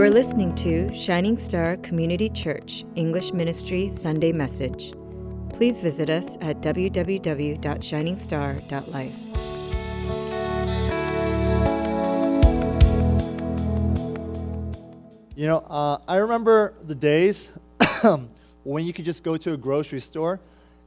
You are listening to Shining Star Community Church English Ministry Sunday Message. Please visit us at www.shiningstar.life. You know, uh, I remember the days when you could just go to a grocery store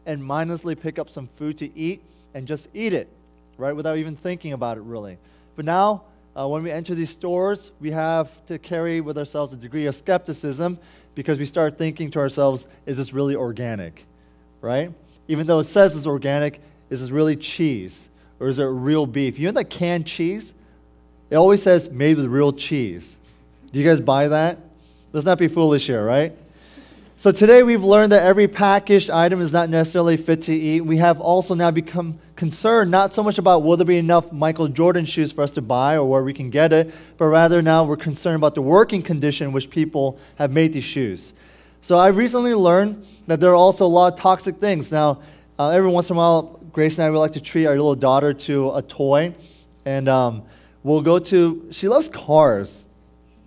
and mindlessly pick up some food to eat and just eat it, right, without even thinking about it really. But now, uh, when we enter these stores, we have to carry with ourselves a degree of skepticism because we start thinking to ourselves, is this really organic, right? Even though it says it's organic, is this really cheese or is it real beef? You know that canned cheese? It always says made with real cheese. Do you guys buy that? Let's not be foolish here, right? So today we've learned that every packaged item is not necessarily fit to eat. We have also now become concerned not so much about will there be enough Michael Jordan shoes for us to buy or where we can get it, but rather now we're concerned about the working condition which people have made these shoes. So I recently learned that there are also a lot of toxic things. Now, uh, every once in a while, Grace and I would like to treat our little daughter to a toy, and um, we'll go to. She loves cars.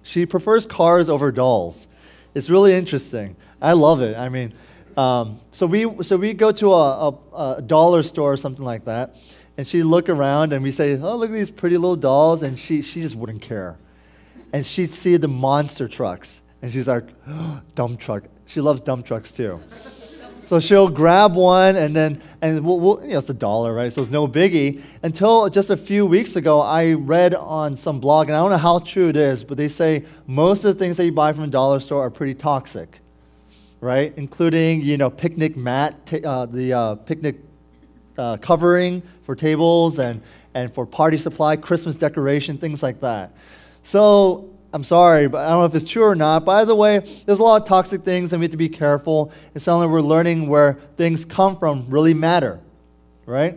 She prefers cars over dolls. It's really interesting. I love it. I mean, um, so we so we go to a, a, a, dollar store or something like that, and she look around and we say, "Oh, look at these pretty little dolls," and she she just wouldn't care, and she'd see the monster trucks, and she's like, oh, "Dump truck." She loves dump trucks too. So she'll grab one and then, and we'll, we'll, you know, it's a dollar, right? So it's no biggie. Until just a few weeks ago, I read on some blog, and I don't know how true it is, but they say most of the things that you buy from a dollar store are pretty toxic right? Including, you know, picnic mat, uh, the uh, picnic uh, covering for tables and, and for party supply, Christmas decoration, things like that. So I'm sorry, but I don't know if it's true or not. By the way, there's a lot of toxic things and we have to be careful. It's something we're learning where things come from really matter, right?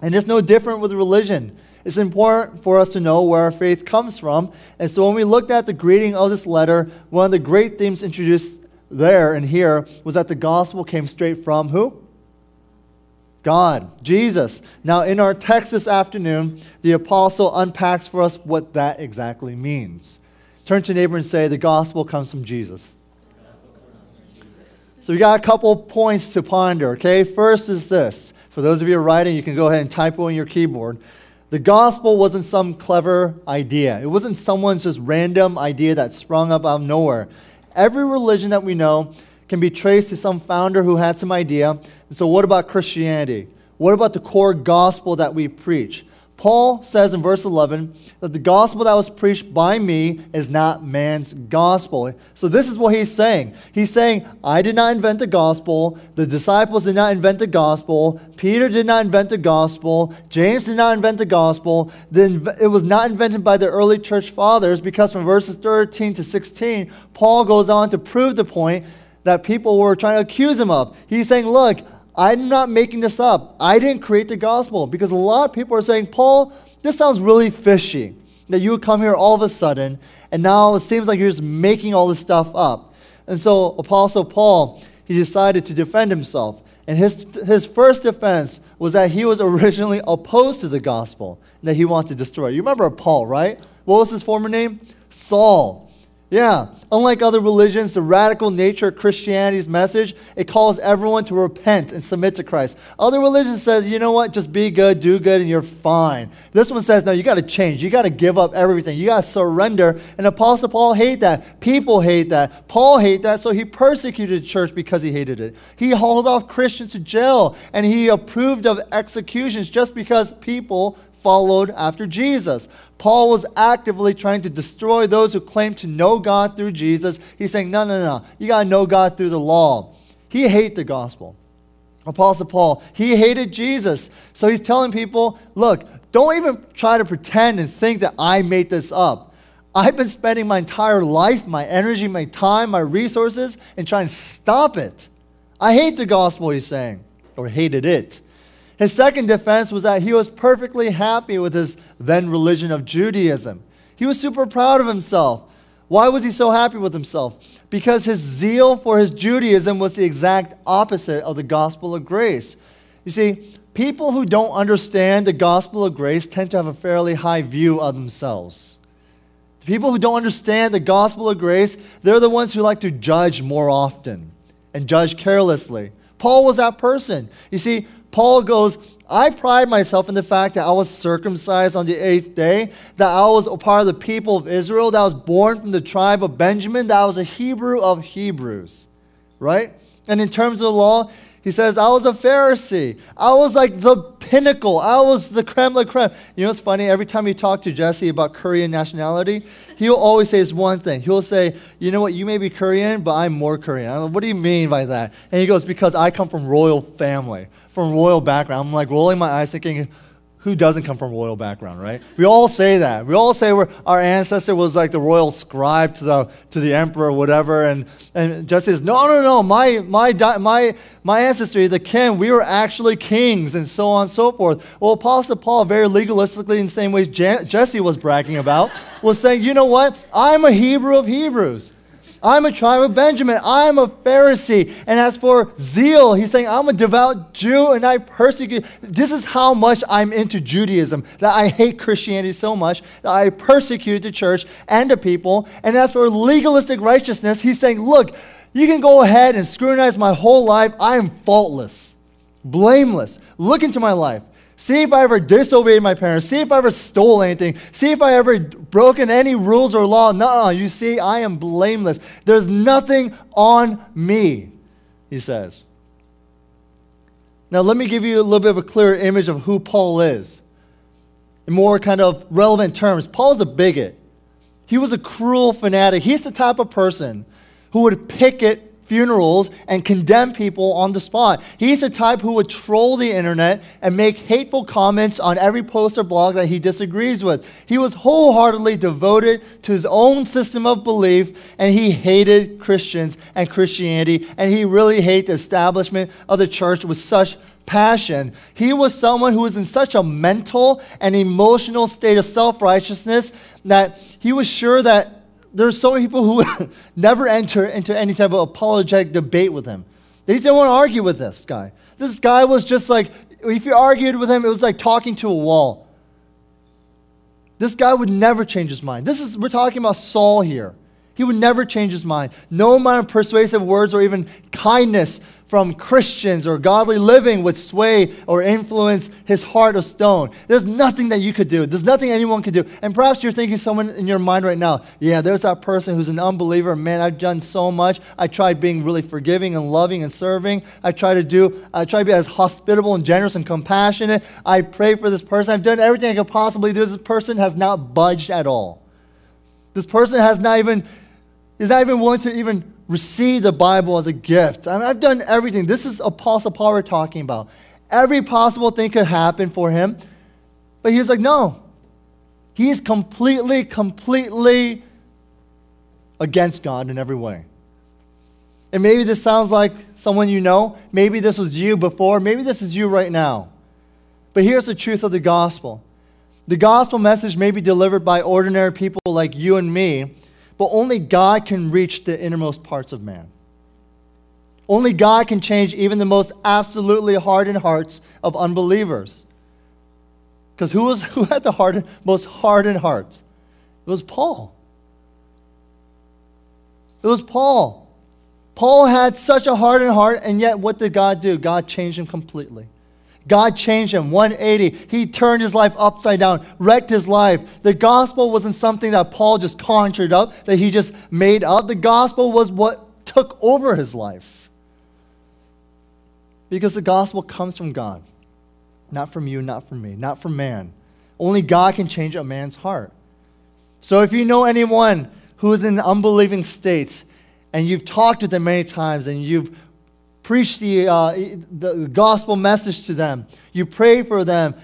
And it's no different with religion. It's important for us to know where our faith comes from. And so when we looked at the greeting of this letter, one of the great themes introduced there and here was that the gospel came straight from who? God, Jesus. Now, in our text this afternoon, the apostle unpacks for us what that exactly means. Turn to neighbor and say, The gospel comes from Jesus. So, we got a couple points to ponder, okay? First is this. For those of you writing, you can go ahead and type on your keyboard. The gospel wasn't some clever idea, it wasn't someone's just random idea that sprung up out of nowhere. Every religion that we know can be traced to some founder who had some idea. And so, what about Christianity? What about the core gospel that we preach? Paul says in verse 11 that the gospel that was preached by me is not man's gospel. So, this is what he's saying. He's saying, I did not invent the gospel. The disciples did not invent the gospel. Peter did not invent the gospel. James did not invent the gospel. It was not invented by the early church fathers because from verses 13 to 16, Paul goes on to prove the point that people were trying to accuse him of. He's saying, Look, I'm not making this up. I didn't create the gospel because a lot of people are saying, Paul, this sounds really fishy that you would come here all of a sudden and now it seems like you're just making all this stuff up. And so, Apostle Paul, he decided to defend himself. And his, his first defense was that he was originally opposed to the gospel, that he wanted to destroy. You remember Paul, right? What was his former name? Saul. Yeah, unlike other religions, the radical nature of Christianity's message, it calls everyone to repent and submit to Christ. Other religions says, you know what, just be good, do good, and you're fine. This one says, no, you got to change. You got to give up everything. You got to surrender. And Apostle Paul hate that. People hate that. Paul hate that, so he persecuted the church because he hated it. He hauled off Christians to jail, and he approved of executions just because people followed after Jesus. Paul was actively trying to destroy those who claimed to know God through Jesus. He's saying, no, no, no. You got to know God through the law. He hated the gospel. Apostle Paul, he hated Jesus. So he's telling people, look, don't even try to pretend and think that I made this up. I've been spending my entire life, my energy, my time, my resources, and trying to stop it. I hate the gospel, he's saying, or hated it. His second defense was that he was perfectly happy with his then religion of Judaism. He was super proud of himself. Why was he so happy with himself? Because his zeal for his Judaism was the exact opposite of the gospel of grace. You see, people who don't understand the gospel of grace tend to have a fairly high view of themselves. The people who don't understand the gospel of grace, they're the ones who like to judge more often and judge carelessly. Paul was that person. You see, Paul goes, I pride myself in the fact that I was circumcised on the eighth day, that I was a part of the people of Israel, that I was born from the tribe of Benjamin, that I was a Hebrew of Hebrews, right? And in terms of the law, he says, I was a Pharisee. I was like the pinnacle. I was the creme la creme. You know what's funny? Every time you talk to Jesse about Korean nationality, he'll always say this one thing. He'll say, You know what? You may be Korean, but I'm more Korean. I'm like, what do you mean by that? And he goes, Because I come from royal family, from royal background. I'm like rolling my eyes thinking, who doesn't come from royal background, right? We all say that. We all say our ancestor was like the royal scribe to the, to the emperor or whatever. And, and Jesse says, no, no, no, my, my, my, my ancestry, the king, we were actually kings and so on and so forth. Well, Apostle Paul, very legalistically in the same way Jesse was bragging about, was saying, you know what? I'm a Hebrew of Hebrews. I'm a tribe of Benjamin. I'm a Pharisee. And as for zeal, he's saying, I'm a devout Jew and I persecute. This is how much I'm into Judaism, that I hate Christianity so much that I persecute the church and the people. And as for legalistic righteousness, he's saying, look, you can go ahead and scrutinize my whole life. I am faultless, blameless. Look into my life. See if I ever disobeyed my parents. See if I ever stole anything. See if I ever broken any rules or law. No, you see, I am blameless. There's nothing on me, he says. Now, let me give you a little bit of a clearer image of who Paul is. In more kind of relevant terms, Paul's a bigot. He was a cruel fanatic. He's the type of person who would picket funerals and condemn people on the spot. He's the type who would troll the internet and make hateful comments on every post or blog that he disagrees with. He was wholeheartedly devoted to his own system of belief and he hated Christians and Christianity and he really hated the establishment of the church with such passion. He was someone who was in such a mental and emotional state of self righteousness that he was sure that there's so many people who never enter into any type of apologetic debate with him. They didn't want to argue with this guy. This guy was just like, if you argued with him, it was like talking to a wall. This guy would never change his mind. This is, we're talking about Saul here. He would never change his mind. No amount of persuasive words or even kindness from Christians or godly living would sway or influence his heart of stone. There's nothing that you could do. There's nothing anyone could do. And perhaps you're thinking someone in your mind right now, yeah, there's that person who's an unbeliever. Man, I've done so much. I tried being really forgiving and loving and serving. I try to do, I try to be as hospitable and generous and compassionate. I pray for this person. I've done everything I could possibly do. This person has not budged at all. This person has not even, is not even willing to even receive the Bible as a gift. I mean, I've done everything. This is Apostle Paul we're talking about. Every possible thing could happen for him. But he's like, no. He's completely, completely against God in every way. And maybe this sounds like someone you know. Maybe this was you before. Maybe this is you right now. But here's the truth of the gospel the gospel message may be delivered by ordinary people like you and me but only God can reach the innermost parts of man. Only God can change even the most absolutely hardened hearts of unbelievers. Because who, was, who had the hard, most hardened hearts? It was Paul. It was Paul. Paul had such a hardened heart, and yet what did God do? God changed him completely. God changed him 180. He turned his life upside down, wrecked his life. The gospel wasn't something that Paul just conjured up, that he just made up. The gospel was what took over his life. Because the gospel comes from God, not from you, not from me, not from man. Only God can change a man's heart. So if you know anyone who is in an unbelieving state, and you've talked with them many times, and you've preach the, uh, the gospel message to them. You pray for them.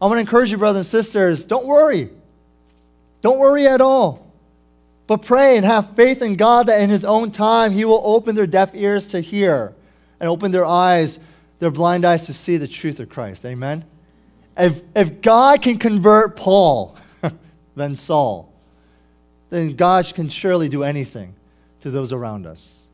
I want to encourage you, brothers and sisters, don't worry. Don't worry at all. But pray and have faith in God that in His own time He will open their deaf ears to hear and open their eyes, their blind eyes to see the truth of Christ. Amen? If, if God can convert Paul, then Saul, then God can surely do anything to those around us.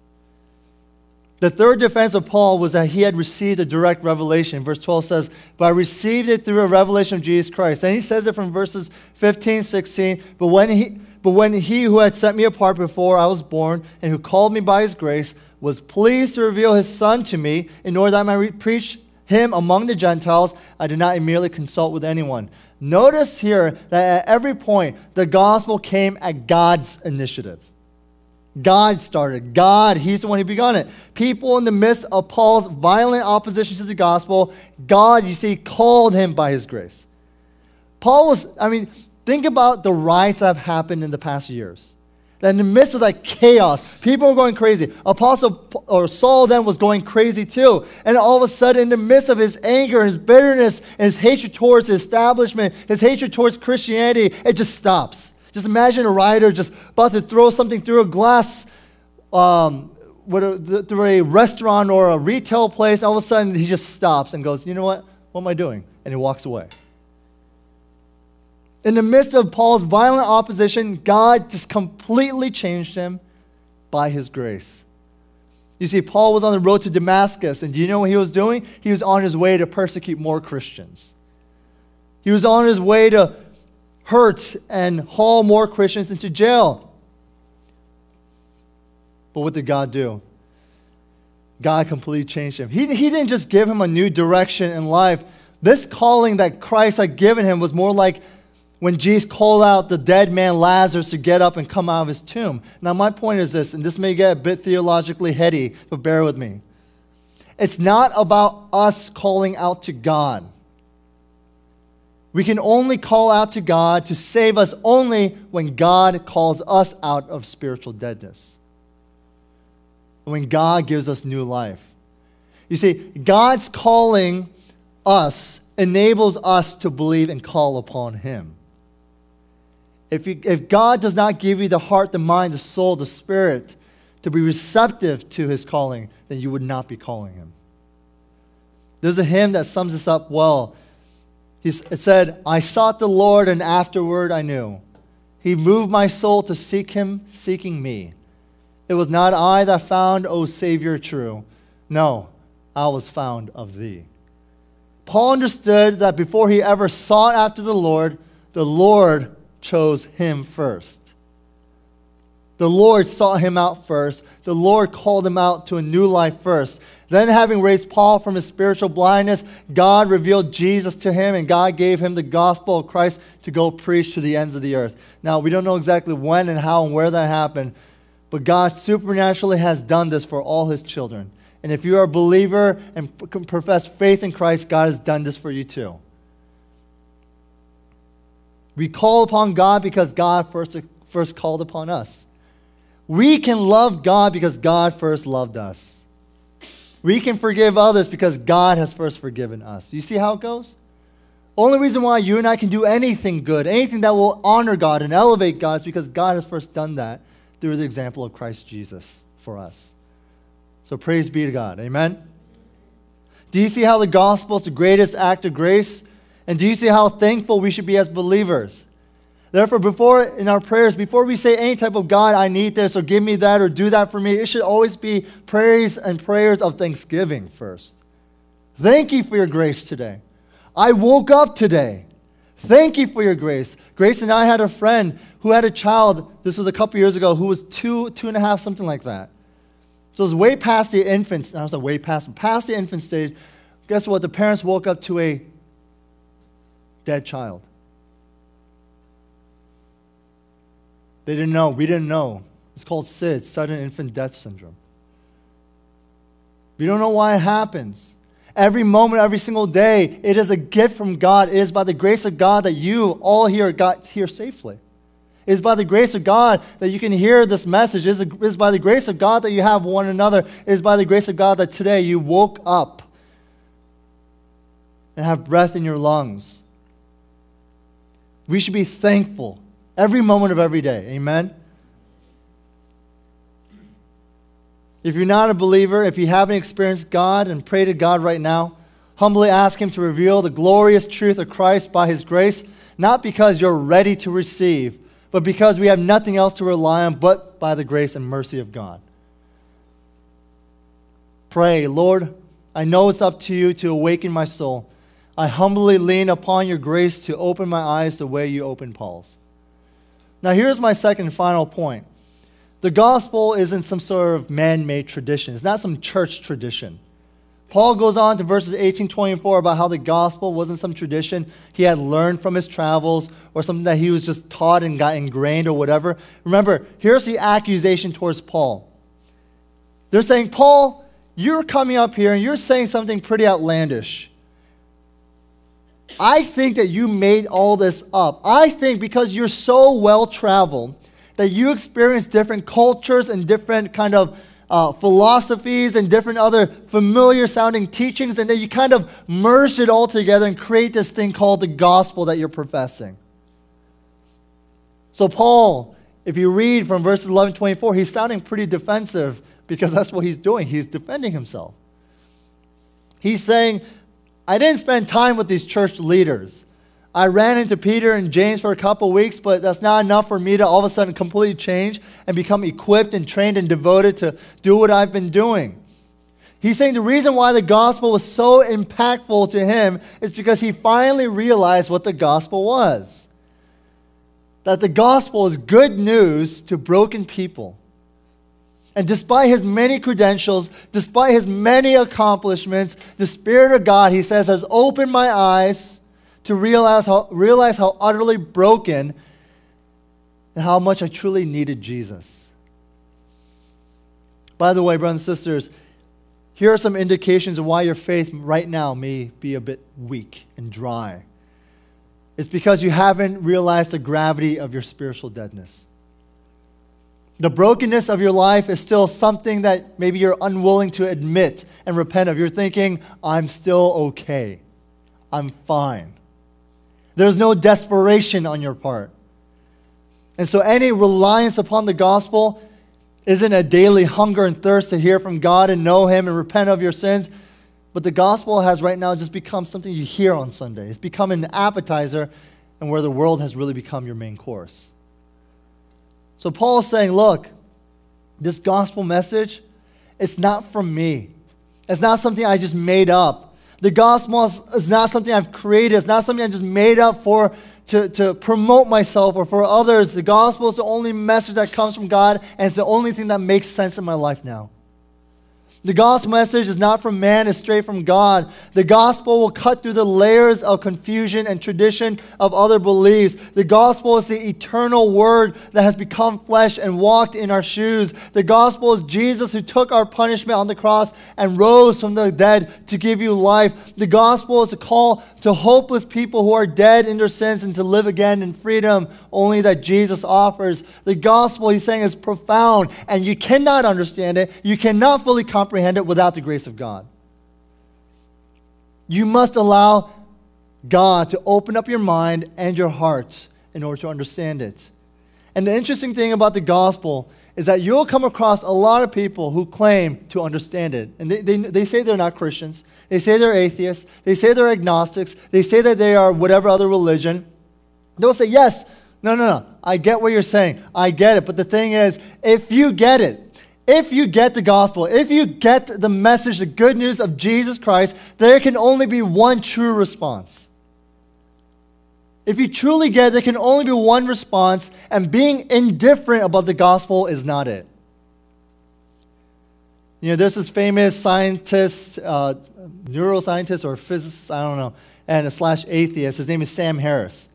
The third defense of Paul was that he had received a direct revelation. Verse 12 says, But I received it through a revelation of Jesus Christ. And he says it from verses 15, 16. But when he But when he who had set me apart before I was born and who called me by his grace was pleased to reveal his Son to me in order that I might re- preach him among the Gentiles, I did not immediately consult with anyone. Notice here that at every point, the gospel came at God's initiative. God started. God, He's the one who begun it. People in the midst of Paul's violent opposition to the gospel, God, you see, called him by His grace. Paul was, I mean, think about the riots that have happened in the past years. That in the midst of that chaos, people were going crazy. Apostle or Saul then was going crazy too. And all of a sudden, in the midst of his anger, his bitterness, his hatred towards the establishment, his hatred towards Christianity, it just stops. Just imagine a rider just about to throw something through a glass, um, through a restaurant or a retail place. All of a sudden, he just stops and goes, You know what? What am I doing? And he walks away. In the midst of Paul's violent opposition, God just completely changed him by his grace. You see, Paul was on the road to Damascus, and do you know what he was doing? He was on his way to persecute more Christians. He was on his way to hurt and haul more Christians into jail. But what did God do? God completely changed him. He, he didn't just give him a new direction in life. This calling that Christ had given him was more like when Jesus called out the dead man Lazarus to get up and come out of his tomb. Now, my point is this, and this may get a bit theologically heady, but bear with me. It's not about us calling out to God. We can only call out to God to save us only when God calls us out of spiritual deadness. When God gives us new life. You see, God's calling us enables us to believe and call upon Him. If, you, if God does not give you the heart, the mind, the soul, the spirit to be receptive to His calling, then you would not be calling Him. There's a hymn that sums this up well it said, I sought the Lord, and afterward I knew. He moved my soul to seek him, seeking me. It was not I that found, O Savior, true. No, I was found of thee. Paul understood that before he ever sought after the Lord, the Lord chose him first. The Lord sought him out first. The Lord called him out to a new life first. Then, having raised Paul from his spiritual blindness, God revealed Jesus to him, and God gave him the gospel of Christ to go preach to the ends of the earth. Now, we don't know exactly when and how and where that happened, but God supernaturally has done this for all his children. And if you are a believer and profess faith in Christ, God has done this for you too. We call upon God because God first, first called upon us. We can love God because God first loved us. We can forgive others because God has first forgiven us. You see how it goes? Only reason why you and I can do anything good, anything that will honor God and elevate God, is because God has first done that through the example of Christ Jesus for us. So praise be to God. Amen. Do you see how the gospel is the greatest act of grace? And do you see how thankful we should be as believers? Therefore, before in our prayers, before we say any type of God, I need this, or give me that, or do that for me, it should always be praise and prayers of thanksgiving first. Thank you for your grace today. I woke up today. Thank you for your grace. Grace and I had a friend who had a child, this was a couple years ago, who was two, two and a half, something like that. So it was way past the infant, I was like way past, past the infant stage. Guess what? The parents woke up to a dead child. They didn't know. We didn't know. It's called SID, sudden infant death syndrome. We don't know why it happens. Every moment, every single day, it is a gift from God. It is by the grace of God that you all here got here safely. It is by the grace of God that you can hear this message. It is by the grace of God that you have one another. It is by the grace of God that today you woke up and have breath in your lungs. We should be thankful Every moment of every day. Amen? If you're not a believer, if you haven't experienced God and pray to God right now, humbly ask Him to reveal the glorious truth of Christ by His grace, not because you're ready to receive, but because we have nothing else to rely on but by the grace and mercy of God. Pray, Lord, I know it's up to you to awaken my soul. I humbly lean upon your grace to open my eyes the way you opened Paul's. Now, here's my second and final point the gospel isn't some sort of man made tradition, it's not some church tradition. Paul goes on to verses 18 24 about how the gospel wasn't some tradition he had learned from his travels or something that he was just taught and got ingrained or whatever. Remember, here's the accusation towards Paul. They're saying, Paul, you're coming up here and you're saying something pretty outlandish. I think that you made all this up. I think because you're so well traveled that you experience different cultures and different kind of uh, philosophies and different other familiar sounding teachings, and then you kind of merge it all together and create this thing called the gospel that you're professing. So, Paul, if you read from verses 11 to 24, he's sounding pretty defensive because that's what he's doing. He's defending himself. He's saying, I didn't spend time with these church leaders. I ran into Peter and James for a couple weeks, but that's not enough for me to all of a sudden completely change and become equipped and trained and devoted to do what I've been doing. He's saying the reason why the gospel was so impactful to him is because he finally realized what the gospel was. That the gospel is good news to broken people. And despite his many credentials, despite his many accomplishments, the Spirit of God, he says, has opened my eyes to realize how, realize how utterly broken and how much I truly needed Jesus. By the way, brothers and sisters, here are some indications of why your faith right now may be a bit weak and dry. It's because you haven't realized the gravity of your spiritual deadness. The brokenness of your life is still something that maybe you're unwilling to admit and repent of. You're thinking, I'm still okay. I'm fine. There's no desperation on your part. And so, any reliance upon the gospel isn't a daily hunger and thirst to hear from God and know Him and repent of your sins. But the gospel has right now just become something you hear on Sunday. It's become an appetizer and where the world has really become your main course. So Paul is saying, look, this gospel message, it's not from me. It's not something I just made up. The gospel is not something I've created. It's not something I just made up for to, to promote myself or for others. The gospel is the only message that comes from God, and it's the only thing that makes sense in my life now. The gospel message is not from man, it's straight from God. The gospel will cut through the layers of confusion and tradition of other beliefs. The gospel is the eternal word that has become flesh and walked in our shoes. The gospel is Jesus who took our punishment on the cross and rose from the dead to give you life. The gospel is a call to hopeless people who are dead in their sins and to live again in freedom only that Jesus offers. The gospel, he's saying, is profound and you cannot understand it. You cannot fully comprehend comprehend it without the grace of God. You must allow God to open up your mind and your heart in order to understand it. And the interesting thing about the gospel is that you'll come across a lot of people who claim to understand it. And they, they, they say they're not Christians. They say they're atheists. They say they're agnostics. They say that they are whatever other religion. They'll say, Yes, no, no, no. I get what you're saying. I get it. But the thing is, if you get it, if you get the gospel, if you get the message, the good news of Jesus Christ, there can only be one true response. If you truly get it, there can only be one response, and being indifferent about the gospel is not it. You know, there's this famous scientist, uh, neuroscientist or physicist, I don't know, and a slash atheist. His name is Sam Harris.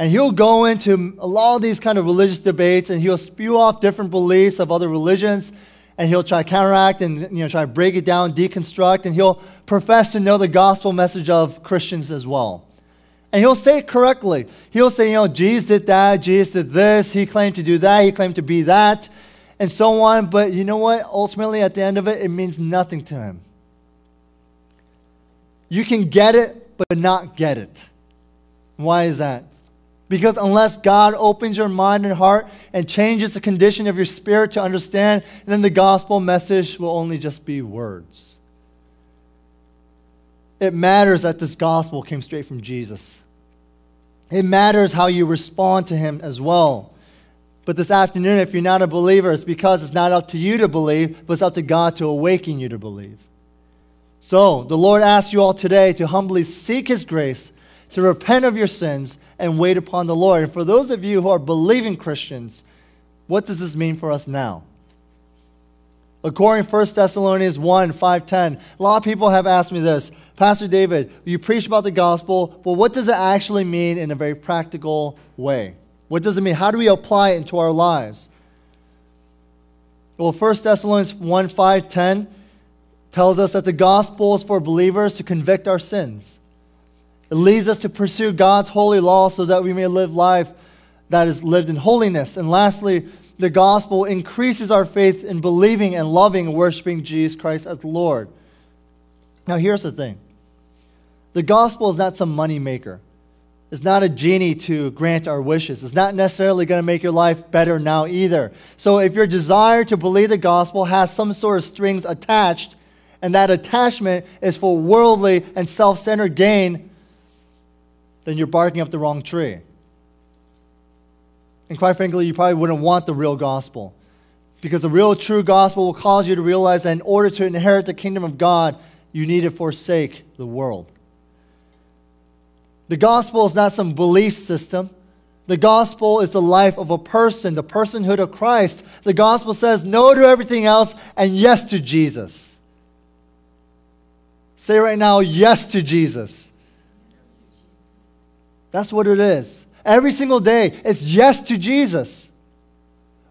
And he'll go into a lot of these kind of religious debates and he'll spew off different beliefs of other religions and he'll try to counteract and you know, try to break it down, deconstruct, and he'll profess to know the gospel message of Christians as well. And he'll say it correctly. He'll say, you know, Jesus did that, Jesus did this, he claimed to do that, he claimed to be that, and so on. But you know what? Ultimately, at the end of it, it means nothing to him. You can get it, but not get it. Why is that? Because unless God opens your mind and heart and changes the condition of your spirit to understand, then the gospel message will only just be words. It matters that this gospel came straight from Jesus. It matters how you respond to him as well. But this afternoon, if you're not a believer, it's because it's not up to you to believe, but it's up to God to awaken you to believe. So, the Lord asks you all today to humbly seek his grace, to repent of your sins, and wait upon the Lord. And for those of you who are believing Christians, what does this mean for us now? According to 1 Thessalonians 1 5 10, a lot of people have asked me this Pastor David, you preach about the gospel, but what does it actually mean in a very practical way? What does it mean? How do we apply it into our lives? Well, 1 Thessalonians 1 5 10 tells us that the gospel is for believers to convict our sins. It leads us to pursue God's holy law so that we may live life that is lived in holiness. And lastly, the gospel increases our faith in believing and loving and worshiping Jesus Christ as Lord. Now, here's the thing the gospel is not some money maker. It's not a genie to grant our wishes. It's not necessarily going to make your life better now either. So, if your desire to believe the gospel has some sort of strings attached, and that attachment is for worldly and self centered gain, then you're barking up the wrong tree. And quite frankly, you probably wouldn't want the real gospel. Because the real true gospel will cause you to realize that in order to inherit the kingdom of God, you need to forsake the world. The gospel is not some belief system. The gospel is the life of a person, the personhood of Christ. The gospel says no to everything else and yes to Jesus. Say right now, yes to Jesus. That's what it is. Every single day, it's yes to Jesus.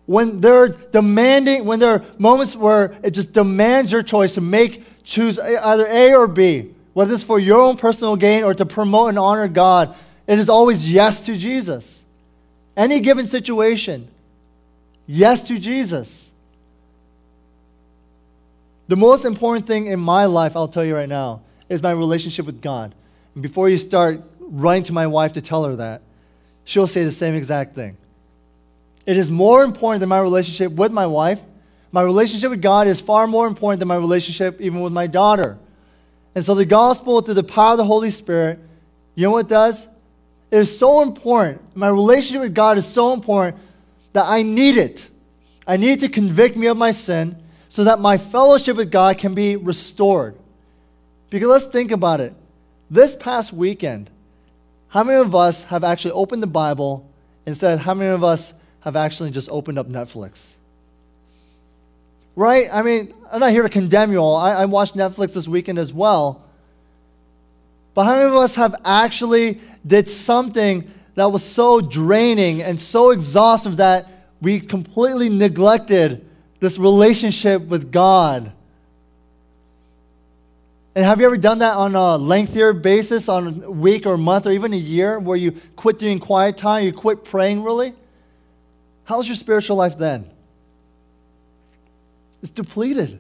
When they're demanding, when there are moments where it just demands your choice to make, choose either A or B, whether it's for your own personal gain or to promote and honor God, it is always yes to Jesus. Any given situation, yes to Jesus. The most important thing in my life, I'll tell you right now, is my relationship with God. And before you start running to my wife to tell her that, she'll say the same exact thing. It is more important than my relationship with my wife. My relationship with God is far more important than my relationship even with my daughter. And so the gospel, through the power of the Holy Spirit, you know what it does? It is so important. My relationship with God is so important that I need it. I need to convict me of my sin so that my fellowship with God can be restored. Because let's think about it. This past weekend, how many of us have actually opened the Bible instead? How many of us have actually just opened up Netflix? Right? I mean, I'm not here to condemn you all. I, I watched Netflix this weekend as well. But how many of us have actually did something that was so draining and so exhaustive that we completely neglected this relationship with God? And have you ever done that on a lengthier basis, on a week or a month or even a year, where you quit doing quiet time, you quit praying really? How's your spiritual life then? It's depleted.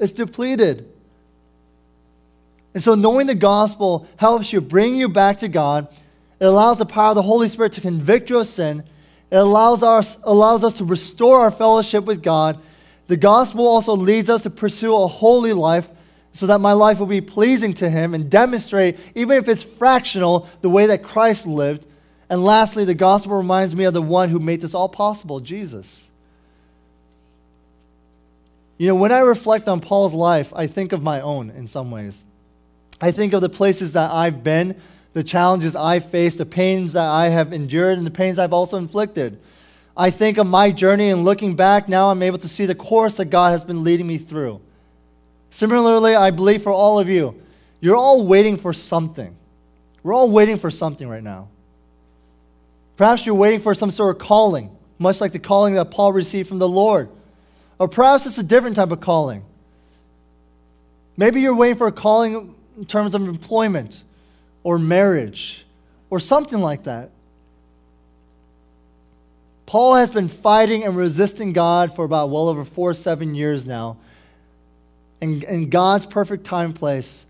It's depleted. And so, knowing the gospel helps you bring you back to God. It allows the power of the Holy Spirit to convict you of sin. It allows us, allows us to restore our fellowship with God. The gospel also leads us to pursue a holy life so that my life will be pleasing to Him and demonstrate, even if it's fractional, the way that Christ lived. And lastly, the gospel reminds me of the one who made this all possible Jesus. You know, when I reflect on Paul's life, I think of my own in some ways. I think of the places that I've been, the challenges I've faced, the pains that I have endured, and the pains I've also inflicted. I think of my journey, and looking back, now I'm able to see the course that God has been leading me through. Similarly, I believe for all of you, you're all waiting for something. We're all waiting for something right now. Perhaps you're waiting for some sort of calling, much like the calling that Paul received from the Lord. Or perhaps it's a different type of calling. Maybe you're waiting for a calling in terms of employment or marriage or something like that. Paul has been fighting and resisting God for about well over four, seven years now. And in God's perfect time place,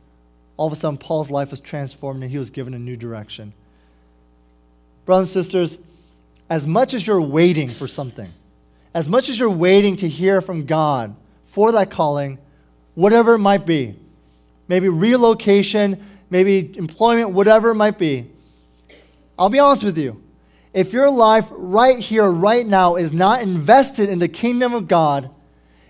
all of a sudden Paul's life was transformed and he was given a new direction. Brothers and sisters, as much as you're waiting for something, as much as you're waiting to hear from God for that calling, whatever it might be, maybe relocation, maybe employment, whatever it might be, I'll be honest with you. If your life right here, right now, is not invested in the kingdom of God,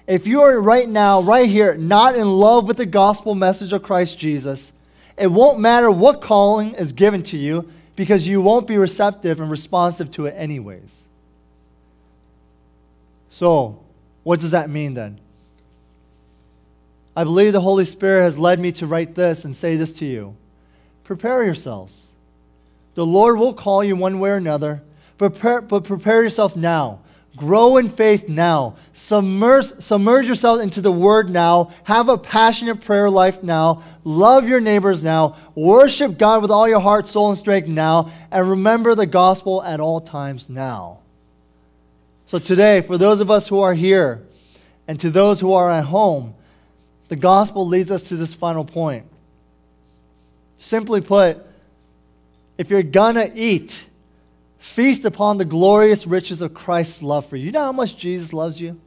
if you are right now, right here, not in love with the gospel message of Christ Jesus, it won't matter what calling is given to you because you won't be receptive and responsive to it anyways. So, what does that mean then? I believe the Holy Spirit has led me to write this and say this to you. Prepare yourselves. The Lord will call you one way or another, prepare, but prepare yourself now. Grow in faith now. Submerge, submerge yourself into the Word now. Have a passionate prayer life now. Love your neighbors now. Worship God with all your heart, soul, and strength now. And remember the gospel at all times now. So, today, for those of us who are here and to those who are at home, the gospel leads us to this final point. Simply put, if you're gonna eat, feast upon the glorious riches of Christ's love for you. You know how much Jesus loves you?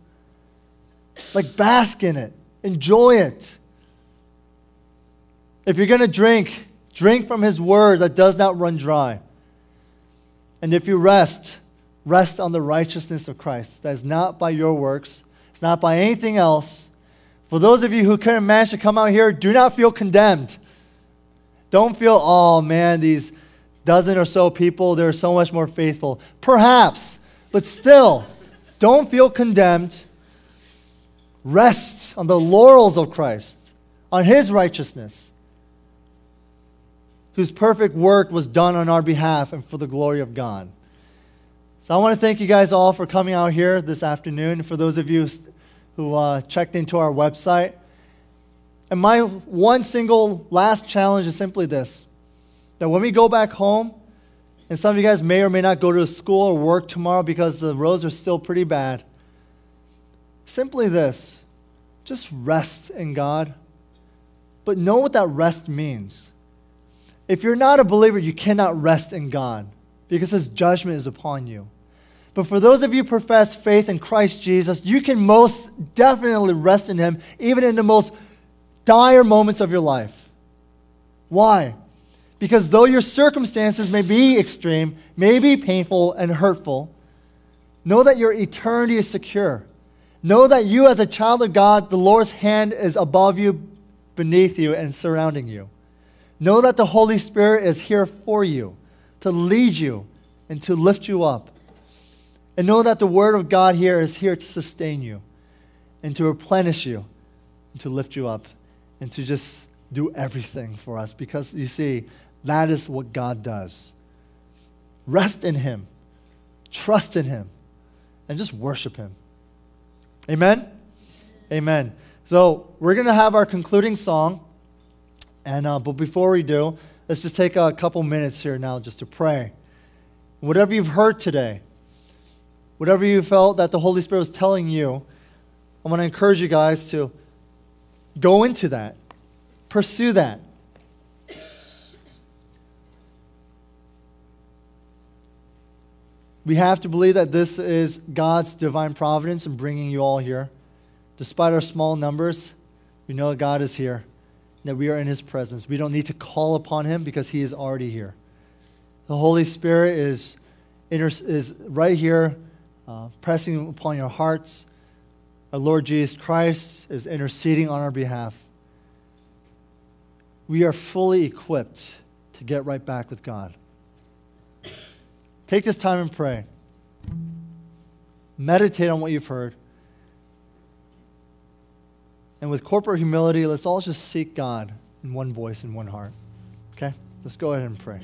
Like, bask in it, enjoy it. If you're gonna drink, drink from his word that does not run dry. And if you rest, rest on the righteousness of Christ. That is not by your works, it's not by anything else. For those of you who couldn't manage to come out here, do not feel condemned. Don't feel, oh man, these dozen or so people, they're so much more faithful. Perhaps, but still, don't feel condemned. Rest on the laurels of Christ, on his righteousness, whose perfect work was done on our behalf and for the glory of God. So I want to thank you guys all for coming out here this afternoon. For those of you who uh, checked into our website, and my one single last challenge is simply this that when we go back home, and some of you guys may or may not go to school or work tomorrow because the roads are still pretty bad, simply this just rest in God. But know what that rest means. If you're not a believer, you cannot rest in God because his judgment is upon you. But for those of you who profess faith in Christ Jesus, you can most definitely rest in him, even in the most dire moments of your life. Why? Because though your circumstances may be extreme, may be painful and hurtful, know that your eternity is secure. Know that you, as a child of God, the Lord's hand is above you, beneath you, and surrounding you. Know that the Holy Spirit is here for you, to lead you and to lift you up. And know that the Word of God here is here to sustain you and to replenish you and to lift you up and to just do everything for us because you see, that is what God does. Rest in Him, trust in Him, and just worship Him. Amen? Amen. So we're going to have our concluding song. And, uh, but before we do, let's just take a couple minutes here now just to pray. Whatever you've heard today, whatever you felt that the Holy Spirit was telling you, I want to encourage you guys to Go into that, pursue that. We have to believe that this is God's divine providence in bringing you all here. Despite our small numbers, we know that God is here, that we are in His presence. We don't need to call upon Him because He is already here. The Holy Spirit is, is right here, uh, pressing upon your hearts our Lord Jesus Christ is interceding on our behalf. We are fully equipped to get right back with God. Take this time and pray. Meditate on what you've heard. And with corporate humility, let's all just seek God in one voice and one heart. Okay? Let's go ahead and pray.